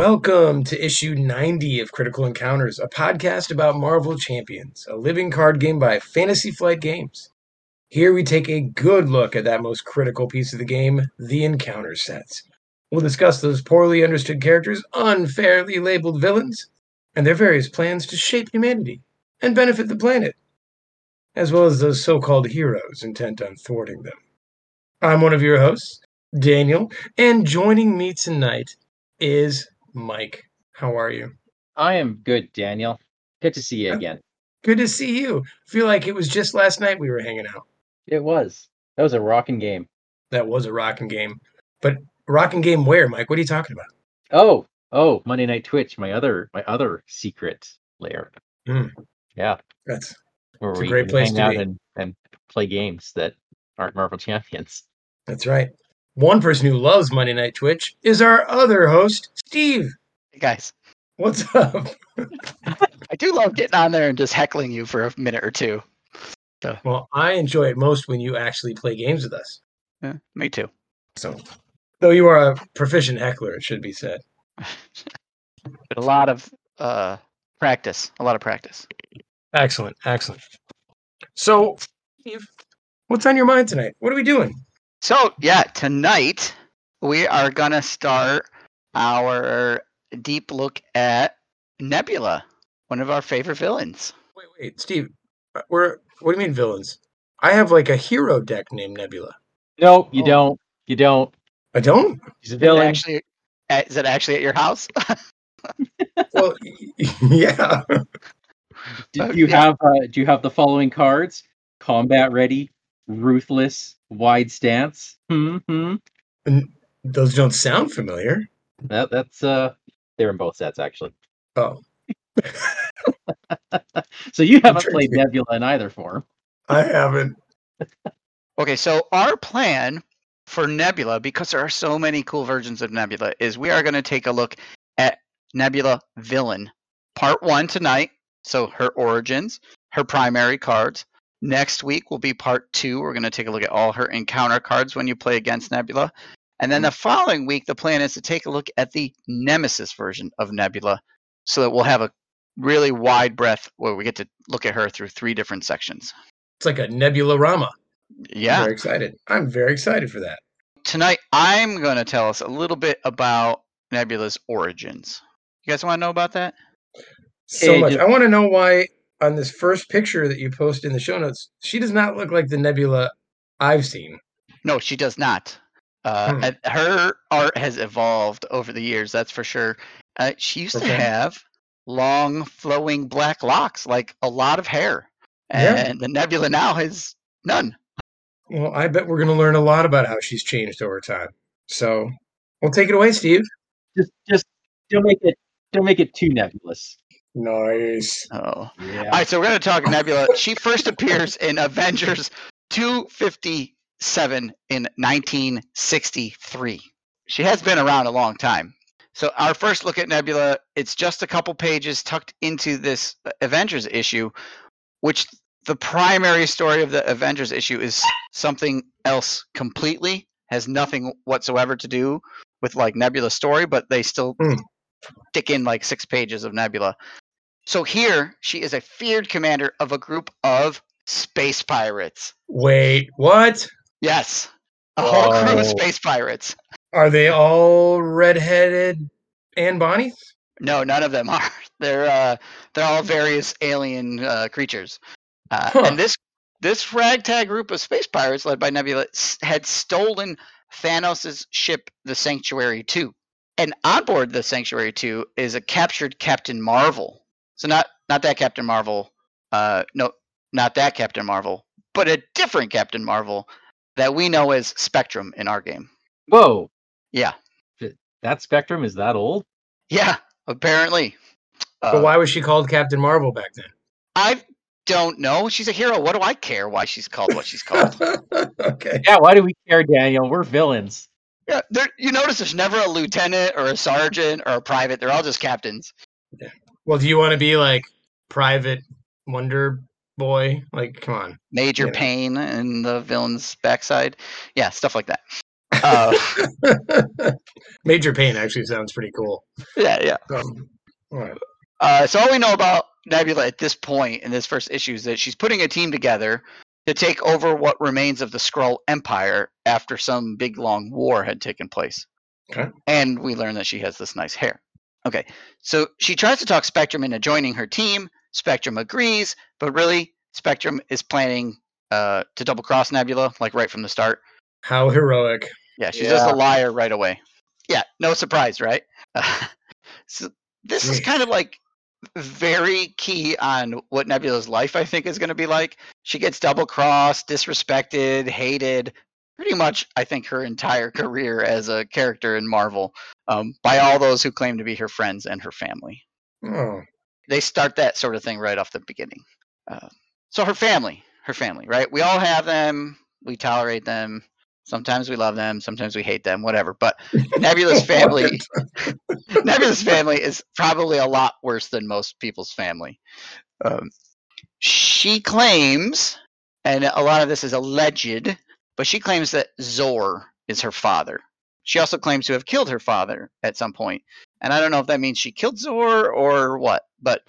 Welcome to issue 90 of Critical Encounters, a podcast about Marvel Champions, a living card game by Fantasy Flight Games. Here we take a good look at that most critical piece of the game, the encounter sets. We'll discuss those poorly understood characters, unfairly labeled villains, and their various plans to shape humanity and benefit the planet, as well as those so called heroes intent on thwarting them. I'm one of your hosts, Daniel, and joining me tonight is Mike. How are you? I am good, Daniel. Good to see you again. Good to see you. feel like it was just last night we were hanging out. It was. That was a rocking game. That was a rocking game. But rocking game where, Mike? What are you talking about? Oh, oh, Monday Night Twitch, my other my other secret lair. Mm. Yeah. That's where it's we a great place hang to out be. and, and play games that aren't Marvel Champions. That's right. One person who loves Monday Night Twitch is our other host, Steve. Hey guys, What's up? I do love getting on there and just heckling you for a minute or two. Well, I enjoy it most when you actually play games with us. Yeah, me too. So, though you are a proficient heckler, it should be said. But a lot of uh, practice. A lot of practice. Excellent, excellent. So, Steve, what's on your mind tonight? What are we doing? So yeah, tonight we are gonna start our deep look at Nebula, one of our favorite villains. Wait, wait, Steve. uh, We're what do you mean villains? I have like a hero deck named Nebula. No, you Oh. don't. You don't. I don't. He's a Is it villain. actually, is it actually at your house? Well, yeah. do uh, you yeah. have uh, do you have the following cards? Combat ready, ruthless, wide stance. Hmm. hmm. Those don't sound familiar. That that's uh they're in both sets actually. Oh, So you haven't trying played Nebula in either form. I haven't. Okay, so our plan for Nebula, because there are so many cool versions of Nebula, is we are going to take a look at Nebula Villain, part one tonight. So her origins, her primary cards. Next week will be part two. We're going to take a look at all her encounter cards when you play against Nebula. And then the mm-hmm. following week, the plan is to take a look at the Nemesis version of Nebula so that we'll have a really wide breadth where we get to look at her through three different sections. It's like a Nebula Rama. Yeah. Very excited. I'm very excited for that. tonight I'm going to tell us a little bit about Nebula's origins. You guys want to know about that? So Hey, much. just- I want to know why on this first picture that you post in the show notes, she does not look like the Nebula I've seen. No, she does not. Uh, Hmm. Her art has evolved over the years, that's for sure. Uh, she used Okay. to have long, flowing black locks, like a lot of hair. Yeah. And the Nebula now has none. Well, I bet we're going to learn a lot about how she's changed over time. So, well, take it away, Steve. Just just don't make it don't make it too nebulous. Nice. Oh. Yeah. All right, so we're going to talk Nebula. she first appears in Avengers 257 in 1963. She has been around a long time. So our first look at Nebula, it's just a couple pages tucked into this Avengers issue, which the primary story of the Avengers issue is something else completely, has nothing whatsoever to do with like Nebula's story, but they still Hmm. Stick in like six pages of Nebula. So here, she is a feared commander of a group of space pirates. Wait, what? Yes, a whole crew of space pirates. Are they all redheaded and Bonnie? No, none of them are. They're uh, they're all various alien uh, creatures. Uh, Huh. And this this ragtag group of space pirates, led by Nebula, s- had stolen Thanos' ship, the Sanctuary Two. And on board the Sanctuary Two is a captured Captain Marvel. So not not that Captain Marvel, uh, no, not that Captain Marvel, but a different Captain Marvel that we know as Spectrum in our game. Whoa. Yeah, That spectrum is that old? yeah, apparently. But Uh, why was she called Captain Marvel back then? I don't know. She's a hero. What do I care why she's called what she's called? okay. Yeah, why do we care, Daniel? We're villains. Yeah, there, you notice there's never a lieutenant or a sergeant or a private. They're all just captains. Well, do you want to be like Private Wonder Boy? Like, come on. Major pain in the villain's backside. Yeah, stuff like that. Uh, Major Pain actually sounds pretty cool. yeah, yeah. Um, all right. Uh, so all we know about Nebula at this point in this first issue is that she's putting a team together to take over what remains of the Skrull Empire after some big long war had taken place. Okay. And we learn that she has this nice hair. Okay, so she tries to talk Spectrum into joining her team. Spectrum agrees, but really, Spectrum is planning uh, to double cross Nebula, like right from the start. How heroic. Yeah, she's just a liar right away. Yeah, no surprise, right? so this is kind of like very key on what Nebula's life I think is going to be like. She gets double crossed, disrespected, hated, pretty much I think her entire career as a character in Marvel um, by all those who claim to be her friends and her family. Oh, They start that sort of thing right off the beginning. Uh, so her family, her family, right? We all have them. We tolerate them. Sometimes we love them. Sometimes we hate them. Whatever. But Nebula's family, Nebula's family is probably a lot worse than most people's family. Um, she claims, and a lot of this is alleged, but she claims that Zor is her father. She also claims to have killed her father at some point. and I don't know if that means she killed Zor or what. But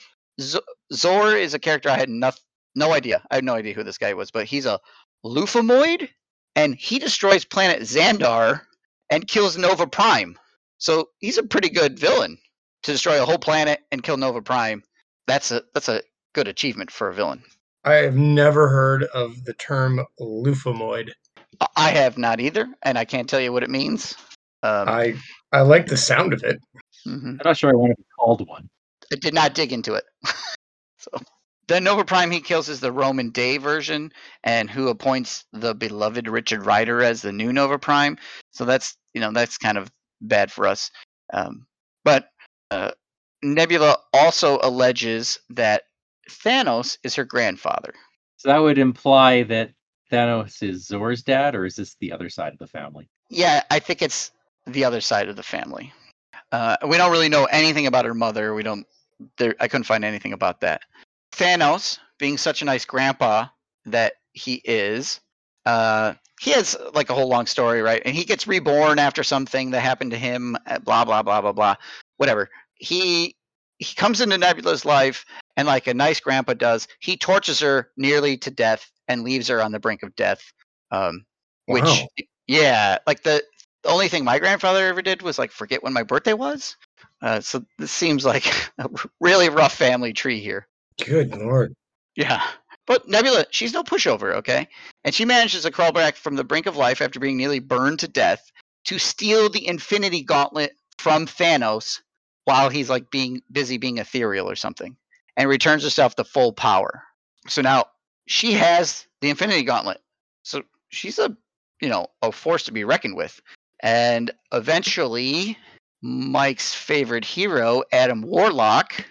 Zor is a character I had no, no idea. I had no idea who this guy was, but he's a Luphomoid, and he destroys planet Xandar and kills Nova Prime. So he's a pretty good villain to destroy a whole planet and kill Nova Prime. That's a that's a good achievement for a villain. I have never heard of the term luphomoid. I- I have not either, and I can't tell you what it means. Um, I I like the sound of it. mhm. I'm not sure I want to be called one. I did not dig into it. so the Nova Prime he kills is the Rhomann Dey version, and who appoints the beloved Richard Rider as the new Nova Prime. So that's you know that's kind of bad for us. Um, but uh, Nebula also alleges that Thanos is her grandfather. So that would imply that Thanos is Zor's dad, or is this the other side of the family? Yeah, I think it's the other side of the family. Uh, we don't really know anything about her mother. We don't. There, I couldn't find anything about that. Thanos, being such a nice grandpa that he is, uh, he has like a whole long story, right? And he gets reborn after something that happened to him. uh, Blah blah blah blah blah. Whatever. He he comes into Nebula's life, and like a nice grandpa does, he tortures her nearly to death and leaves her on the brink of death. Um, which yeah like the, the only thing my grandfather ever did was like forget when my birthday was uh, so this seems like a really rough family tree here Good lord. yeah. But nebula she's no pushover okay? And she manages to crawl back from the brink of life after being nearly burned to death to steal the infinity gauntlet from thanos while he's like being busy being ethereal or something and returns herself to full power. So now she has the infinity gauntlet. So she's a you know a force to be reckoned with. And eventually mike's favorite hero adam warlock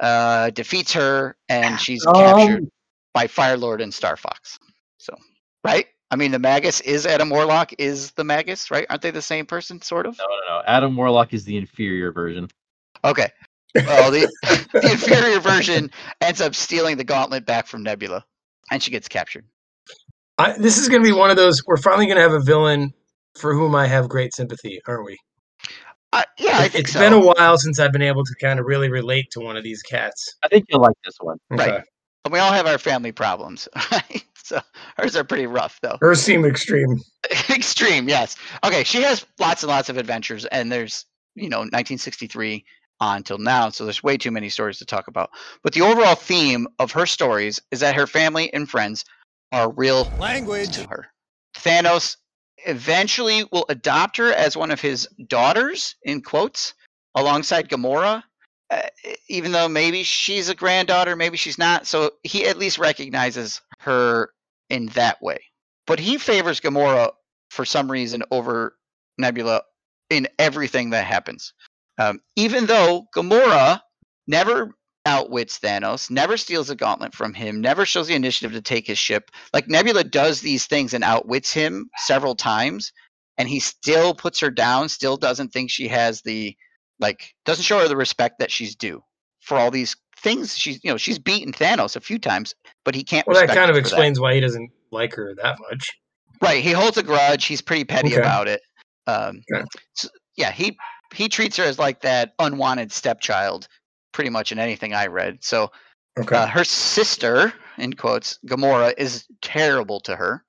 uh defeats her and she's captured by firelord and star fox so right i mean the magus is adam warlock is the magus right aren't they the same person sort of No, no, no. Adam Warlock is the inferior version. okay well the, the inferior version ends up stealing the gauntlet back from nebula and she gets captured I, this is going to be one of those. We're finally going to have a villain for whom I have great sympathy, aren't we? Uh, yeah i It- think it's so been a while since I've been able to kind of really relate to one of these cats. I think you'll like this one. Right. And we all have our family problems, right? So hers are pretty rough, though. Hers seem extreme. Extreme, yes. Okay, she has lots and lots of adventures, and there's, you know, 1963 on till now, so there's way too many stories to talk about. But the overall theme of her stories is that her family and friends are real Language. to her. Thanos eventually will adopt her as one of his daughters, in quotes, alongside Gamora. Uh, even though maybe she's a granddaughter, maybe she's not. So he at least recognizes her in that way. But he favors Gamora for some reason over Nebula in everything that happens. Um, even though Gamora never outwits Thanos, never steals a gauntlet from him, never shows the initiative to take his ship. Like Nebula does these things and outwits him several times, and he still puts her down, still doesn't think she has the like doesn't show her the respect that she's due for all these things. She's you know, she's beaten Thanos a few times, but he can't Well, that kind of her for that. explains why he doesn't like her that much. Right, he holds a grudge, he's pretty petty Okay. about it. Um, Okay. so- yeah, he he treats her as like that unwanted stepchild, pretty much in anything I read. So Okay. uh, her sister, in quotes, Gamora, is terrible to her.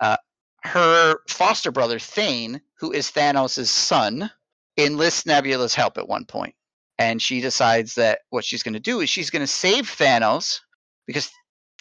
Uh, her foster brother Thane, who is Thanos' son, enlists Nebula's help at one point, and she decides that what she's going to do is she's going to save Thanos because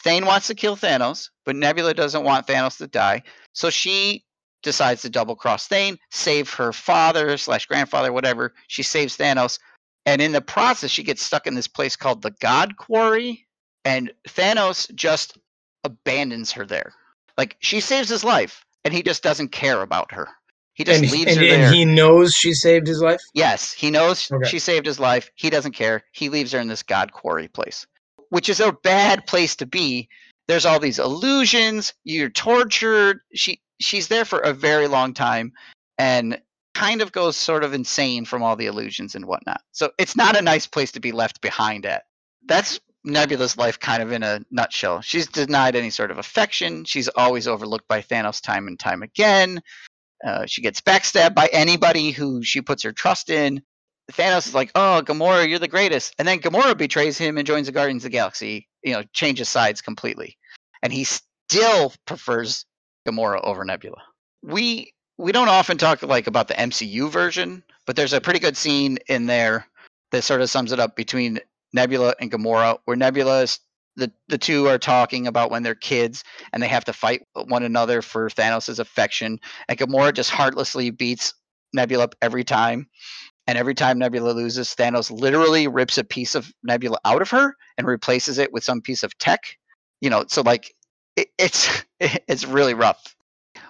Thane wants to kill Thanos, but Nebula doesn't want Thanos to die. So she decides to double cross Thane, save her father slash grandfather, whatever. She saves Thanos, and in the process, she gets stuck in this place called the God Quarry, and Thanos just abandons her there. Like she saves his life, and he just doesn't care about her. He just and, leaves and, her and there. he knows she saved his life. Yes, he knows Okay. she saved his life. He doesn't care. He leaves her in this God quarry place, which is a bad place to be. There's all these illusions. You're tortured. She she's there for a very long time, and kind of goes sort of insane from all the illusions and whatnot. So it's not a nice place to be left behind at. That's Nebula's life kind of in a nutshell. She's denied any sort of affection. She's always overlooked by Thanos time and time again. Uh, she gets backstabbed by anybody who she puts her trust in. Thanos is like, "Oh, Gamora, you're the greatest," and then Gamora betrays him and joins the Guardians of the Galaxy. You know, changes sides completely, and he still prefers Gamora over Nebula. We we don't often talk like about the MCU version, but there's a pretty good scene in there that sort of sums it up between Nebula and Gamora, where Nebula is the the two are talking about when they're kids and they have to fight one another for Thanos' affection, and Gamora just heartlessly beats Nebula up every time. And every time Nebula loses, Thanos literally rips a piece of Nebula out of her and replaces it with some piece of tech. You know, so like it, it's it's really rough.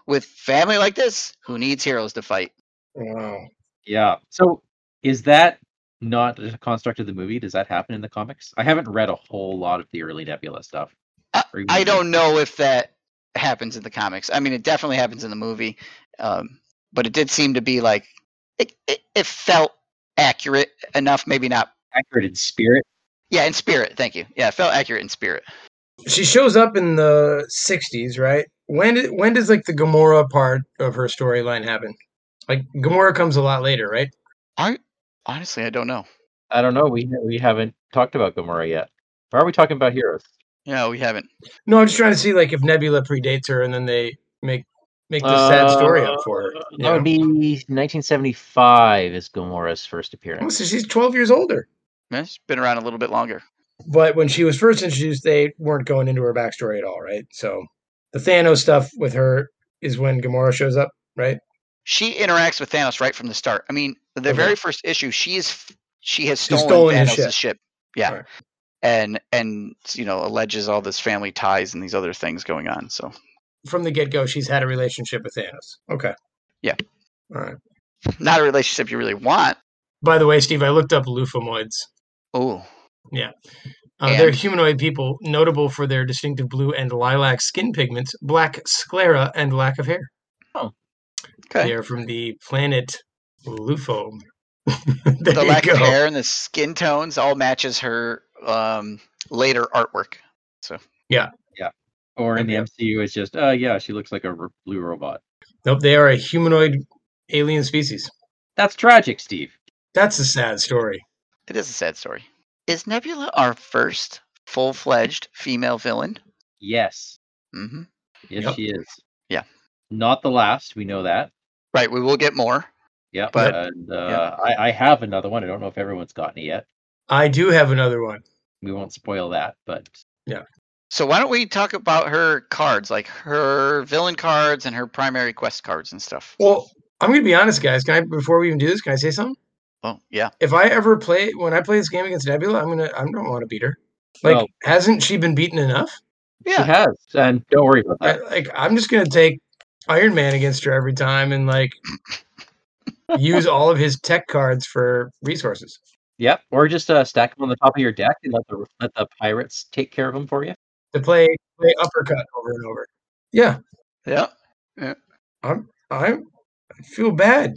With family like this, who needs heroes to fight? Wow. Yeah. So is that not a construct of the movie? Does that happen in the comics? I haven't read a whole lot of the early Nebula stuff. I, I don't know if that happens in the comics. I mean, it definitely happens in the movie, um, but it did seem to be like it, it, it felt accurate enough. Maybe not. Accurate in spirit. Yeah, in spirit. Thank you. Yeah, it felt accurate in spirit. She shows up in the '60s, right? When did, when does like the Gamora part of her storyline happen? Like Gamora comes a lot later, right? I honestly, I don't know. I don't know. We we haven't talked about Gamora yet. Or are we talking about heroes? Yeah, we haven't. No, I'm just trying to see like if Nebula predates her, and then they make make the sad story up for her. You That would be 1975 is Gamora's first appearance. Oh, appearance. so she's 12 years older. Yeah, It's been around a little bit longer. But when she was first introduced, they weren't going into her backstory at all, right? So the Thanos stuff with her is when Gamora shows up, right? She interacts with Thanos right from the start. I mean, the Okay. very first issue, she is she has stolen, stolen Thanos' ship. ship. Yeah, Right. and and you know alleges all this family ties and these other things going on. So From the get go, she's had a relationship with Thanos. Okay. Yeah. All right. not a relationship you really want. By the way, Steve, I looked up Luphomoids. Oh, Uh, they're humanoid people notable for their distinctive blue and lilac skin pigments, black sclera, and lack of hair. Oh, okay. They are from the planet Lufo. the lack go. of hair and the skin tones all matches her um, later artwork. So yeah, yeah. Or in the MCU, it's just, uh, yeah, she looks like a r- blue robot. Nope, they are a humanoid alien species. That's tragic, Steve. That's a sad story. It is a sad story. Is Nebula our first full-fledged female villain? Yes. hmm Yes, Yep. she is. Yeah. Not the last. We know that. Right. We will get more. Yeah. But- and uh, I, I have another one. I don't know if everyone's gotten it yet. I do have another one. We won't spoil that, but yeah. So why don't we talk about her cards, like her villain cards and her primary quest cards and stuff? Well, I'm gonna be honest, guys. Can I before we even do this, can I say something? Oh, yeah. If I ever play when I play this game against Nebula, I'm gonna I don't want to beat her. Like, Well- hasn't she been beaten enough? Yeah, she has. And don't worry about I, like, I'm just gonna take Iron Man against her every time and like use all of his tech cards for resources. Yep. Or just uh, stack them on the top of your deck and let the let the pirates take care of them for you. To play play uppercut over and over. Yeah, Yeah. I'm I'm I feel bad.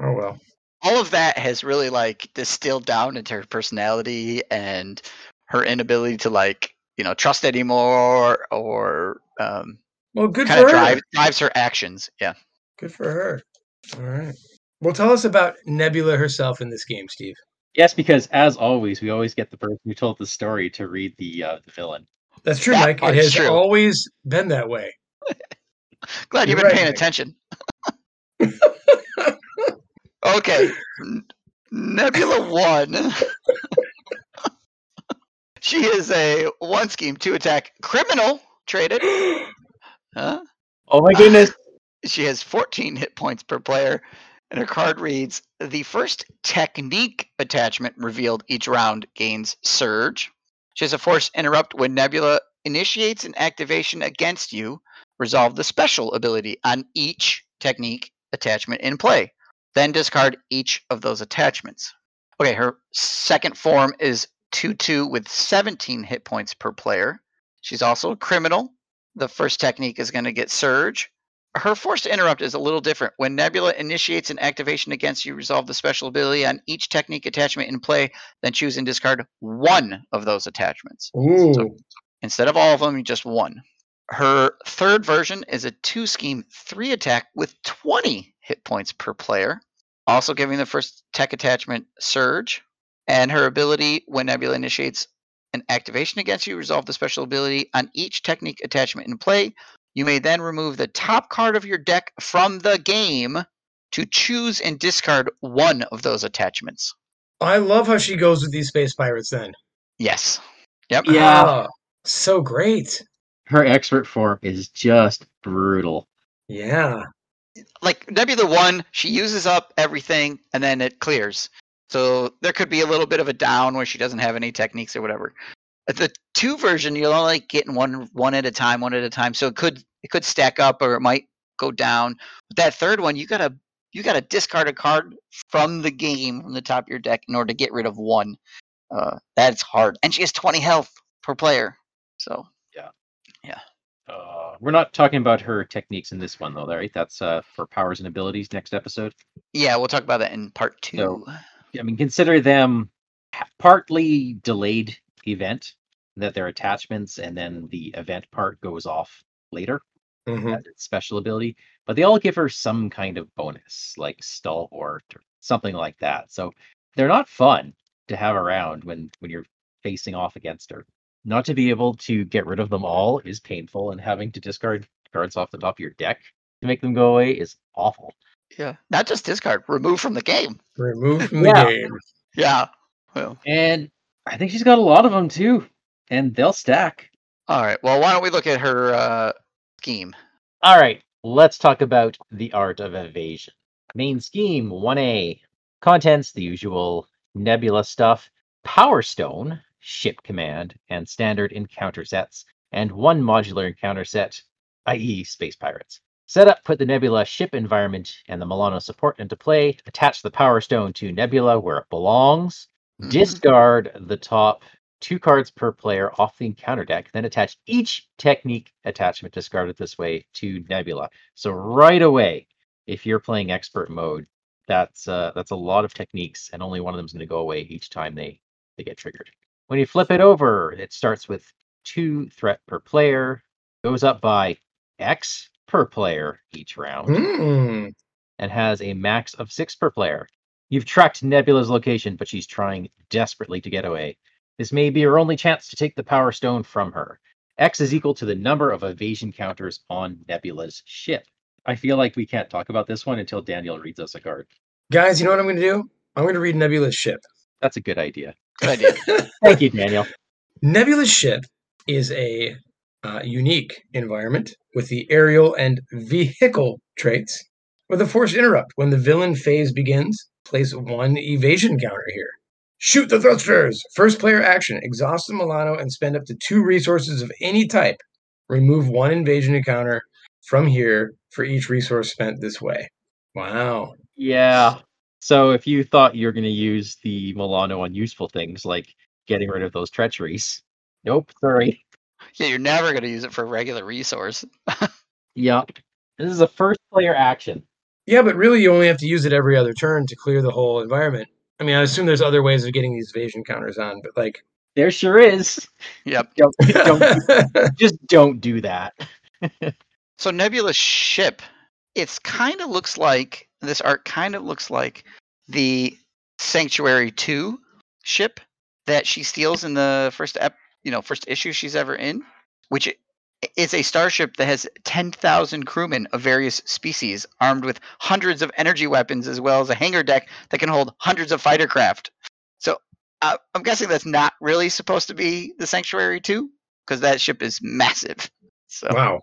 Oh well. All of that has really like distilled down into her personality and her inability to like, you know, trust anymore or um, Well, good kind for of her. drive, drives her actions. Yeah. Good for her. All right. Well, tell us about Nebula herself in this game, Steve. Yes, because as always, we always get the person who told the story to read the uh, the villain. That's true, That Mike. It has true. always been that way. Glad you've been right, paying Nick. attention. Okay. Nebula 1. she is a one scheme, two attack criminal traded. Huh? Oh my goodness! She has 14 hit points per player, and her card reads The first technique attachment revealed each round gains Surge. She has a force interrupt when Nebula initiates an activation against you. Resolve the special ability on each technique attachment in play. Then discard each of those attachments. Okay, her second form is 2 2 with 17 hit points per player. She's also a criminal. The first technique is going to get Surge her force to interrupt is a little different. When Nebula initiates an activation against you, resolve the special ability on each technique attachment in play, then choose and discard one of those attachments. Ooh. So- Instead of all of them, just one. Her third version is a two scheme, three attack with 20 hit points per player, also giving the first tech attachment Surge. And her ability, when Nebula initiates an activation against you, resolve the special ability on each technique attachment in play. You may then remove the top card of your deck from the game to choose and discard one of those attachments. I love how she goes with these space pirates then. Yes. Yep. Yeah. Ah, so great. Her expert form is just brutal. Yeah. Like Nebula one, she uses up everything and then it clears. So there could be a little bit of a down where she doesn't have any techniques or whatever. At the two version, you're only getting one one at a time, one at a time. So it could it could stack up or it might go down. But that third one, you gotta you gotta discard a card from the game from the top of your deck in order to get rid of one. Uh, that's hard, and she has 20 health per player. So Uh, we're not talking about her techniques in this one, though, right? That's uh, for powers and abilities next episode. yeah, we'll talk about that in part two. So- I mean, consider them partly delayed event that they're attachments, and then the event part goes off later. Mhm. special ability, but they all give her some kind of bonus, like stalwart or something like that. So they're not fun to have around when when you're facing off against her. Not to be able to get rid of them all is painful, and having to discard cards off the top of your deck to make them go away is awful. yeah, not just discard, remove from the game. Removed from the Yeah. game. Yeah. Well, And I think she's got a lot of them too, and they'll stack. all right. Well, why don't we look at her uh, scheme? All right, let's talk about the art of evasion. Main scheme 1A. Contents the usual nebula stuff, Power Stone, ship command, and standard encounter sets, and one modular encounter set, i.e., Space Pirates. Set up, put the Nebula ship environment and the Milano support into play, attach the Power Stone to Nebula where it belongs, Mhm. discard the top two cards per player off the encounter deck, then attach each technique attachment discarded this way to Nebula. So right away, if you're playing expert mode, that's uh, that's a lot of techniques, and only one of them is going to go away each time they they get triggered. When you flip it over, it starts with two threat per player, goes up by X per player each round Hmm. and has a max of six per player. You've tracked Nebula's location, but she's trying desperately to get away. This may be her only chance to take the Power Stone from her. X is equal to the number of evasion counters on Nebula's ship. I feel like we can't talk about this one until Daniel reads us a card. Guys, you know what I'm going to do? I'm going to read Nebula's ship. That's a good idea. Good idea. Thank you, Daniel. Nebula's ship is a uh, unique environment with the aerial and vehicle traits with a forced interrupt. When the villain phase begins, place one evasion counter here. Shoot the thrusters! First player action. Exhaust the Milano and spend up to two resources of any type. Remove one evasion counter from here for each resource spent this way. Wow. Yeah. So if you thought you're going to use the Milano on useful things like getting rid of those treacheries, nope, sorry. yeah, you're never going to use it for a regular resource. Yeah. This is a first player action. Yeah, but really you only have to use it every other turn to clear the whole environment. I mean, I assume there's other ways of getting these evasion counters on, but like There sure is. Yep. Don't, don't just don't do that. So Nebula's ship, it's kind of looks like this art kind of looks like the Sanctuary 2 ship that she steals in the first ep, you know, first issue she's ever in, which is a starship that has 10,000 crewmen of various species armed with hundreds of energy weapons as well as a hangar deck that can hold hundreds of fighter craft. So uh, I'm guessing that's not really supposed to be the Sanctuary 2 because that ship is massive. So, Wow.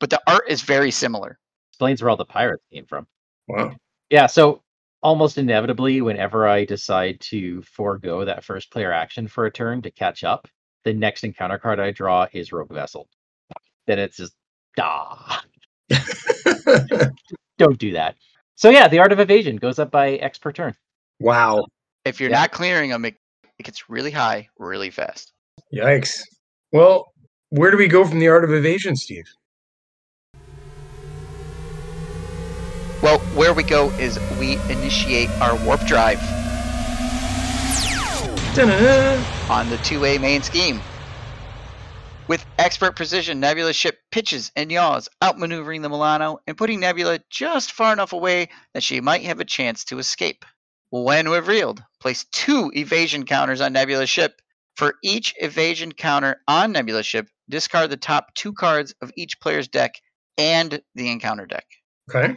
but the art is very similar. Explains where all the pirates came from. Wow. Yeah, so almost inevitably, whenever I decide to forego that first player action for a turn to catch up, the next encounter card I draw is Rogue Vessel. Then it's just, ah, don't do that. So yeah, the Art of Evasion goes up by X per turn. wow. If you're Yeah. not clearing them, it, it gets really high really fast. Yikes. Well, where do we go from the art of evasion, Steve? Well, where we go is we initiate our warp drive Da-na-na. on the 2A main scheme. With expert precision, Nebula's ship pitches and yaws, outmaneuvering the Milano and putting Nebula just far enough away that she might have a chance to escape. When revealed, place two evasion counters on Nebula's ship. For each evasion counter on Nebula's ship, discard the top two cards of each player's deck and the encounter deck. Okay.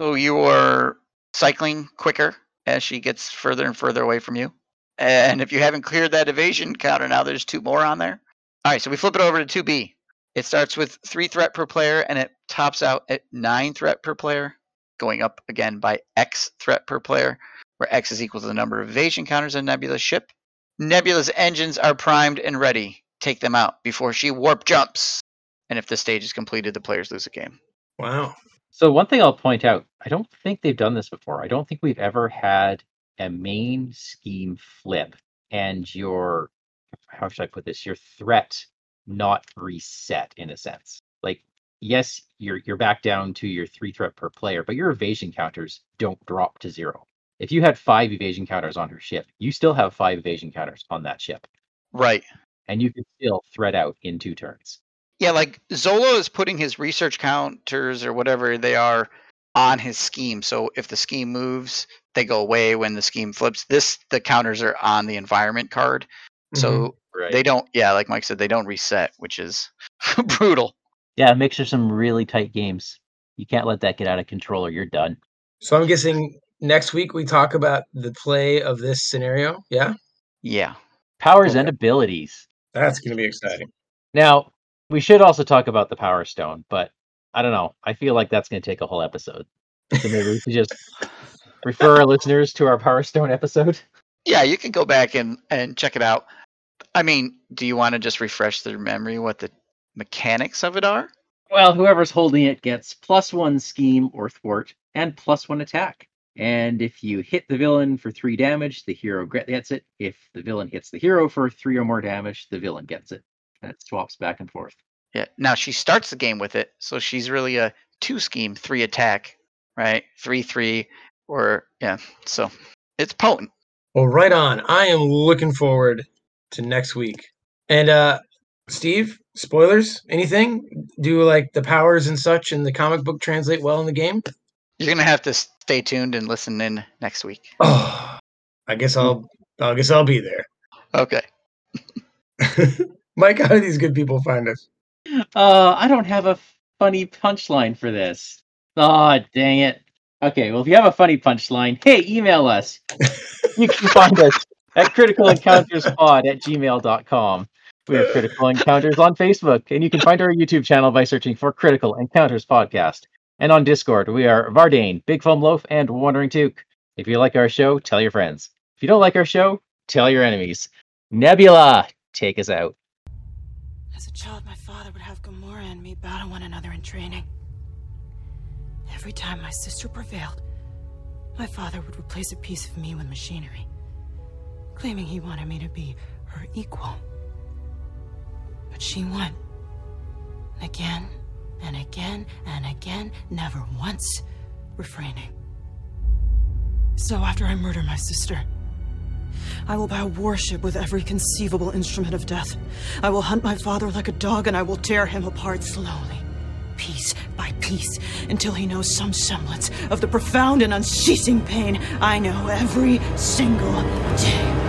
So you are cycling quicker as she gets further and further away from you. And if you haven't cleared that evasion counter, now there's two more on there. All right, so we flip it over to 2B. It starts with three threat per player and it tops out at nine threat per player, going up again by X threat per player, where X is equal to the number of evasion counters on Nebula's ship. Nebula's engines are primed and ready. Take them out before she warp jumps. And if the stage is completed, the players lose a game. Wow. So one thing I'll point out, I don't think they've done this before. I don't think we've ever had a main scheme flip and your how should I put this? Your threat not reset in a sense. Like yes, you're you're back down to your three threat per player, but your evasion counters don't drop to zero. If you had five evasion counters on her ship, you still have five evasion counters on that ship, Right. and you can still threat out in two turns. Yeah, like Zola is putting his research counters or whatever they are on his scheme. So if the scheme moves, they go away when the scheme flips. This the counters are on the environment card. So mm-hmm. Right. they don't yeah, like Mike said, they don't reset, which is brutal. yeah, it makes for some really tight games. You can't let that get out of control or you're done. So I'm guessing next week we talk about the play of this scenario. Yeah. Yeah. Powers and abilities. That's going to be exciting. Now, we should also talk about the Power Stone, but I don't know. I feel like that's going to take a whole episode. So maybe we should just refer our listeners to our Power Stone episode. Yeah, you can go back and, and check it out. I mean, do you want to just refresh their memory what the mechanics of it are? Well, whoever's holding it gets plus one scheme or thwart and plus one attack. And if you hit the villain for three damage, the hero gets it. If the villain hits the hero for three or more damage, the villain gets it. And it swaps back and forth. Yeah. Now she starts the game with it, so she's really a two scheme, three attack, right? Three three, or yeah. So it's potent. Well, right on. I am looking forward to next week. And uh Steve, spoilers? Anything? Do like the powers and such and the comic book translate well in the game? You're gonna have to stay tuned and listen in next week. Oh, I guess I'll. I guess I'll be there. Okay. Mike, how do these good people find us? Uh, I don't have a funny punchline for this. Aw, dang it. Okay, well, if you have a funny punchline, hey, email us. you can find us at criticalencounterspod at gmail.com. We have Critical Encounters on Facebook, and you can find our YouTube channel by searching for Critical Encounters Podcast. And on Discord, we are Vardane, Big Foam Loaf, and Wandering Took. If you like our show, tell your friends. If you don't like our show, tell your enemies. Nebula, take us out. As a child, my father would have Gamora and me battle one another in training. Every time my sister prevailed, my father would replace a piece of me with machinery, claiming he wanted me to be her equal. But she won. Again and again and again, never once refraining. So after I murder my sister, I will buy a warship with every conceivable instrument of death. I will hunt my father like a dog and I will tear him apart slowly, piece by piece. until he knows some semblance of the profound and unceasing pain I know every single day.